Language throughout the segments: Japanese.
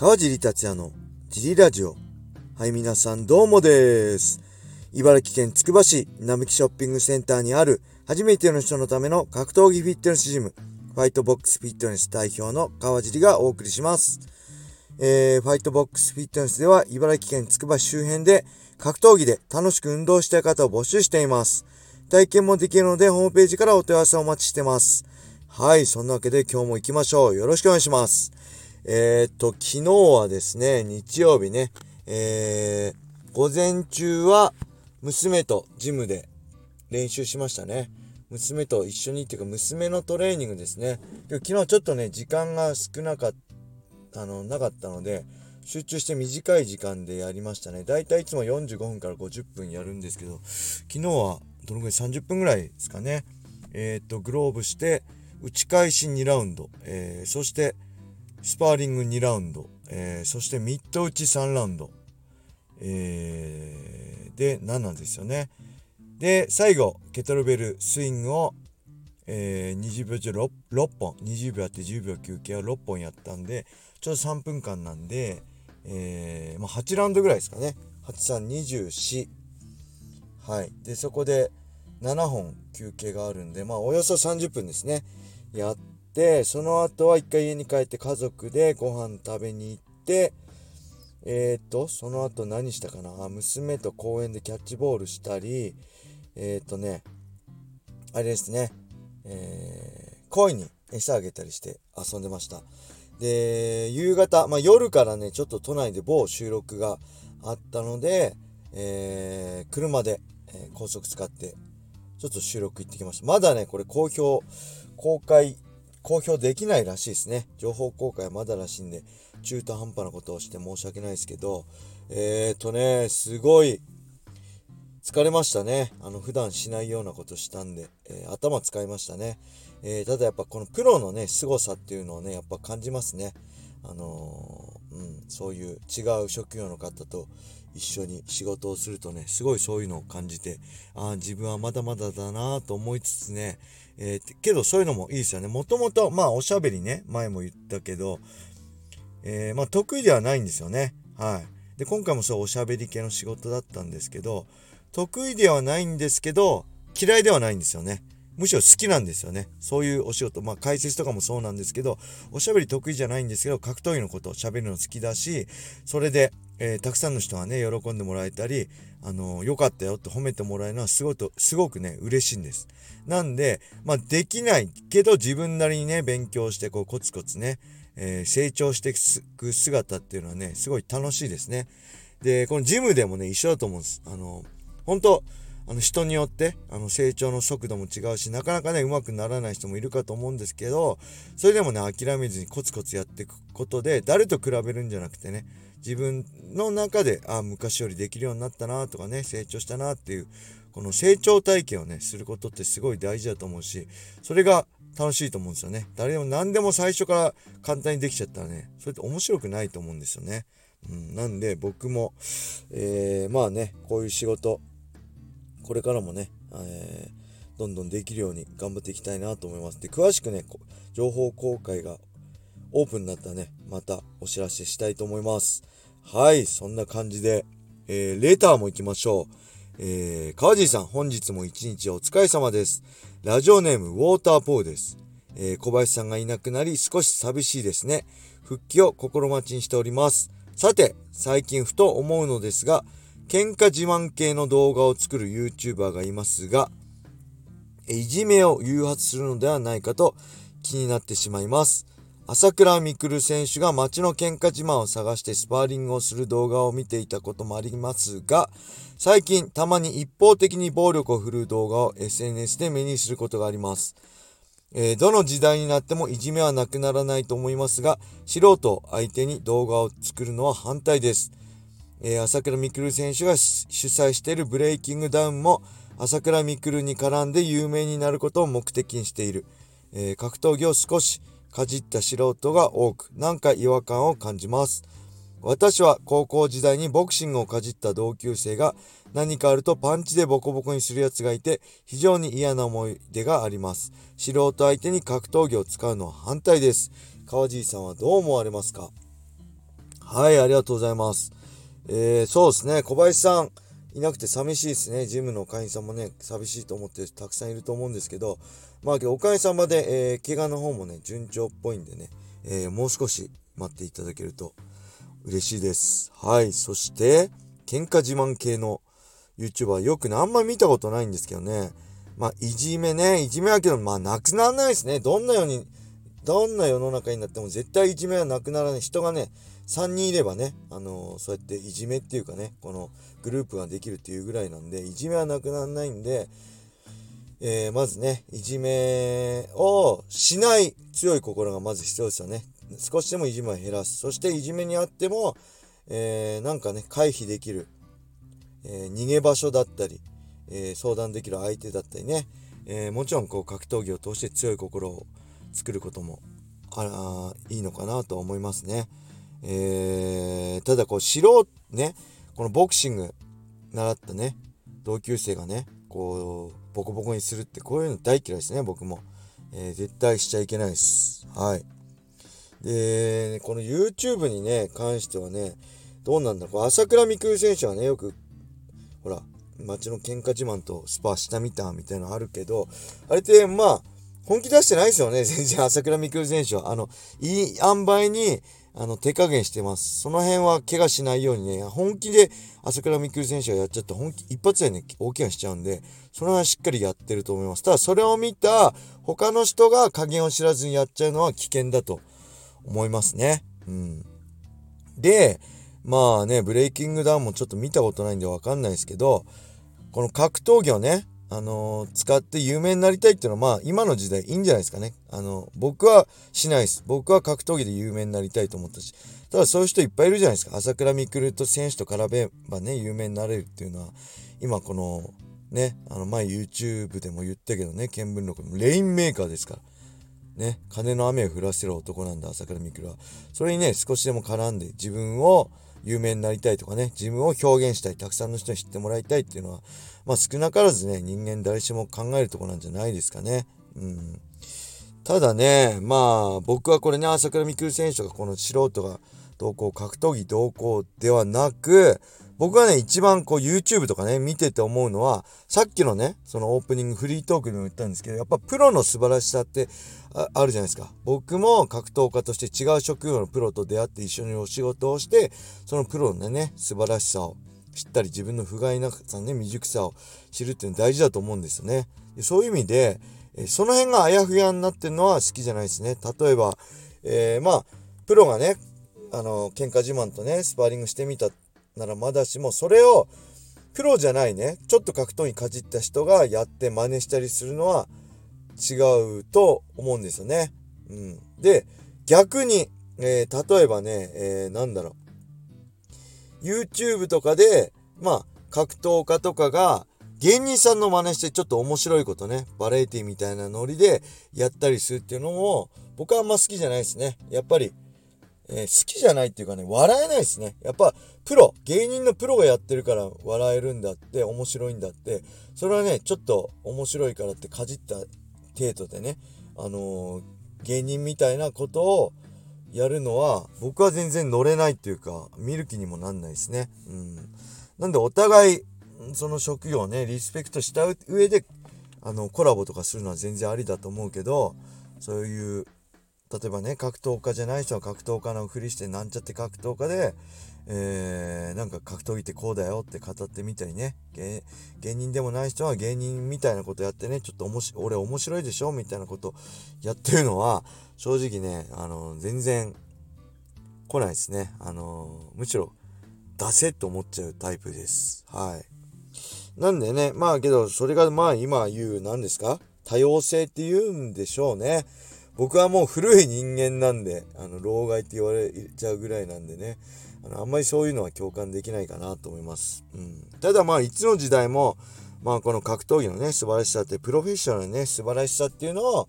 川尻達也のジリラジオ。はい、皆さんどうもです。茨城県つくば市並木ショッピングセンターにある初めての人のための格闘技フィットネスジム、ファイトボックスフィットネス代表の川尻がお送りします。えー、ファイトボックスフィットネスでは茨城県つくば市周辺で格闘技で楽しく運動したい方を募集しています。体験もできるのでホームページからお問い合わせをお待ちしてます。はい、そんなわけで今日も行きましょう。よろしくお願いします。えー、っと、昨日はですね、日曜日ね、えー、午前中は娘とジムで練習しましたね。娘と一緒にっていうか娘のトレーニングですね。昨日ちょっとね、時間が少なかった、あの、なかったので、集中して短い時間でやりましたね。だいたいいつも45分から50分やるんですけど、昨日はどのぐらい30分ぐらいですかね。えっ、と、グローブして、打ち返し2ラウンド、えー、そして、スパーリング2ラウンド、えー、そしてミッド打ち3ラウンド、えー、で、何なんですよね。で、最後、ケトルベルスイングを、えー、20秒中 6, 6本、20秒あって10秒休憩を6本やったんで、ちょうど3分間なんで、えー、まあ、8ラウンドぐらいですかね。8、3、24。はい。で、そこで7本休憩があるんで、まあ、およそ30分ですね。やっで、その後は一回家に帰って家族でご飯食べに行って、えっ、と、その後何したかな？娘と公園でキャッチボールしたり、えっ、とね、あれですね、えー、鯉に餌あげたりして遊んでました。で、夕方、まあ夜からね、ちょっと都内で某収録があったので、えー、車で、えー、高速使って、ちょっと収録行ってきました。まだね、これ好評、公開公表できないらしいですね。情報公開はまだらしいんで、中途半端なことをして申し訳ないですけど、えーとね、すごい、疲れましたね。あの、普段しないようなことしたんで、えー、頭使いましたね。えー、ただやっぱこのプロのね、凄さっていうのをね、やっぱ感じますね。あのー、うん、そういう違う職業の方と一緒に仕事をするとね、すごいそういうのを感じて、ああ、自分はまだまだだなと思いつつね、えー、けどそういうのもいいですよね。もともと、まあおしゃべりね、前も言ったけど、えー、まあ得意ではないんですよね。はい。で、今回もそうおしゃべり系の仕事だったんですけど、得意ではないんですけど、嫌いではないんですよね。むしろ好きなんですよね。そういうお仕事、まあ解説とかもそうなんですけど、おしゃべり得意じゃないんですけど、格闘技のことを喋るの好きだし、それで、えー、たくさんの人がね、喜んでもらえたり、あのー、良かったよって褒めてもらえるのはすごく、すごくね、嬉しいんです。なんで、まあ、できないけど自分なりにね、勉強して、こう、コツコツね、えー、成長していく姿っていうのはね、すごい楽しいですね。で、このジムでもね、一緒だと思うんです。あの、本当あの人によってあの成長の速度も違うしなかなかねうまくならない人もいるかと思うんですけどそれでもね諦めずにコツコツやっていくことで誰と比べるんじゃなくてね自分の中であ昔よりできるようになったなとかね成長したなっていうこの成長体験をねすることってすごい大事だと思うしそれが楽しいと思うんですよね。誰でも何でも最初から簡単にできちゃったらねそれって面白くないと思うんですよね、うん、なんで僕も、えー、まあねこういう仕事これからもね、えー、どんどんできるように頑張っていきたいなと思いますで詳しくね情報公開がオープンになったらね、またお知らせしたいと思います。はい、そんな感じで、えー、レターも行きましょう。えー、川尻さん、本日も一日お疲れ様です。ラジオネーム、ウォーターポーです。えー、小林さんがいなくなり、少し寂しいですね。復帰を心待ちにしております。さて、最近ふと思うのですが、喧嘩自慢系の動画を作る YouTuber がいますが、いじめを誘発するのではないかと気になってしまいます。朝倉未来選手が街の喧嘩自慢を探してスパーリングをする動画を見ていたこともありますが、最近たまに一方的に暴力を振るう動画を SNS で目にすることがあります。えー、どの時代になってもいじめはなくならないと思いますが、素人相手に動画を作るのは反対です。えー、朝倉未来選手が主催しているブレイキングダウンも朝倉未来に絡んで有名になることを目的にしている。えー、格闘技を少しかじった素人が多く、なんか違和感を感じます。私は高校時代にボクシングをかじった同級生が何かあるとパンチでボコボコにするやつがいて非常に嫌な思い出があります。素人相手に格闘技を使うのは反対です。川尻さんはどう思われますか？はい、ありがとうございます。えー、そうですね、小林さん、いなくて寂しいですね。ジムの会員さんもね、寂しいと思ってたくさんいると思うんですけど、まあ、おかげさまで、えー、怪我の方もね、順調っぽいんでね、えー、もう少し待っていただけると嬉しいです。はい、そして、喧嘩自慢系の YouTuber よくね、あんま見たことないんですけどね、まあ、いじめね、いじめはけど、まあ、なくならないですね。どんなように、どんな世の中になっても絶対いじめはなくならない。人がね、3人いればね、あのー、そうやっていじめっていうかね、このグループができるっていうぐらいなんで、いじめはなくならないんで、えー、まずね、いじめをしない強い心がまず必要ですよね。少しでもいじめを減らす。そしていじめにあっても、えー、なんかね、回避できる、えー、逃げ場所だったり、え相談できる相手だったりね、えもちろんこう格闘技を通して強い心を作ることもあいいのかなと思いますね。えー、ただこう素人ねこのボクシング習ったね同級生がねこうボコボコにするってこういうの大嫌いですね僕も、えー、絶対しちゃいけないです。はい。でこの YouTube にね関してはねどうなんだろう。朝倉未来選手はねよくほら街の喧嘩自慢とスパしたみたみたいなのあるけどあれってまあ本気出してないですよね。全然朝倉未来選手は。あのいい塩梅にあの、手加減してます。その辺は怪我しないようにね、本気で朝倉未来選手がやっちゃって本気、一発でね、大怪我しちゃうんで、その辺はしっかりやってると思います。ただ、それを見た他の人が加減を知らずにやっちゃうのは危険だと思いますね。うん。で、まあね、ブレイキングダウンもちょっと見たことないんでわかんないですけど、この格闘技をね、あの、使って有名になりたいっていうのは、まあ、今の時代いいんじゃないですかね。あの、僕はしないです。僕は格闘技で有名になりたいと思ったし。ただそういう人いっぱいいるじゃないですか。朝倉未来と選手と絡めばね、有名になれるっていうのは、今この、ね、あの、前 YouTube でも言ったけどね、見聞録のレインメーカーですから。ね、金の雨を降らせる男なんだ、朝倉未来は。それにね、少しでも絡んで自分を有名になりたいとかね、自分を表現したい、たくさんの人に知ってもらいたいっていうのは、まあ少なからずね、人間誰しも考えるとこなんじゃないですかね。うん。ただね、まあ僕はこれね、朝倉未来選手がこの素人が同行、格闘技同行ではなく、僕はね、一番こう YouTube とかね、見てて思うのは、さっきのね、そのオープニングフリートークでも言ったんですけど、やっぱプロの素晴らしさってあるじゃないですか。僕も格闘家として違う職業のプロと出会って一緒にお仕事をして、そのプロのね、素晴らしさを知ったり、自分の不甲斐なさね、未熟さを知るっていうのは大事だと思うんですよね。でそういう意味で、その辺があやふやになってるのは好きじゃないですね。例えば、えー、まあ、プロがね、あの、喧嘩自慢とね、スパーリングしてみたならまだしも、それを、プロじゃないね、ちょっと格闘技かじった人がやって真似したりするのは違うと思うんですよね。うん。で、逆に、えー、例えばね、えー、なんだろう。YouTube とかで、まあ、格闘家とかが、芸人さんの真似してちょっと面白いことね、バラエティみたいなノリでやったりするっていうのも、僕はあんま好きじゃないですね。やっぱり、えー、好きじゃないっていうかね、笑えないですね。やっぱ、プロ、芸人のプロがやってるから笑えるんだって、面白いんだって、それはね、ちょっと面白いからってかじった程度でね、あのー、芸人みたいなことをやるのは、僕は全然乗れないっていうか、見る気にもなんないですね。うん。なんでお互い、その職業をね、リスペクトした上で、あの、コラボとかするのは全然ありだと思うけど、そういう例えばね、格闘家じゃない人は格闘家のふりしてなんちゃって格闘家で、えー、なんか格闘技ってこうだよって語ってみたりね、芸人でもない人は芸人みたいなことやってね、ちょっとおもし、俺面白いでしょみたいなことやってるのは、正直ね、あの、全然来ないですね。あの、むしろ出せと思っちゃうタイプです。はい。なんでね、まあけど、それがまあ今言う、何ですか？多様性って言うんでしょうね。僕はもう古い人間なんで、あの、老害って言われちゃうぐらいなんでね、あの、あんまりそういうのは共感できないかなと思います。うん。ただまあ、いつの時代も、まあ、この格闘技のね、素晴らしさって、プロフェッショナルのね、素晴らしさっていうのを、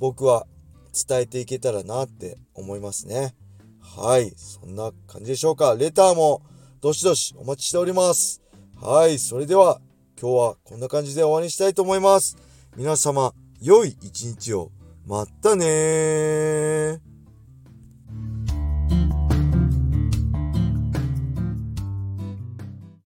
僕は伝えていけたらなって思いますね。はい。そんな感じでしょうか。レターも、どしどしお待ちしております。はい。それでは、今日はこんな感じで終わりにしたいと思います。皆様、良い一日を。まったね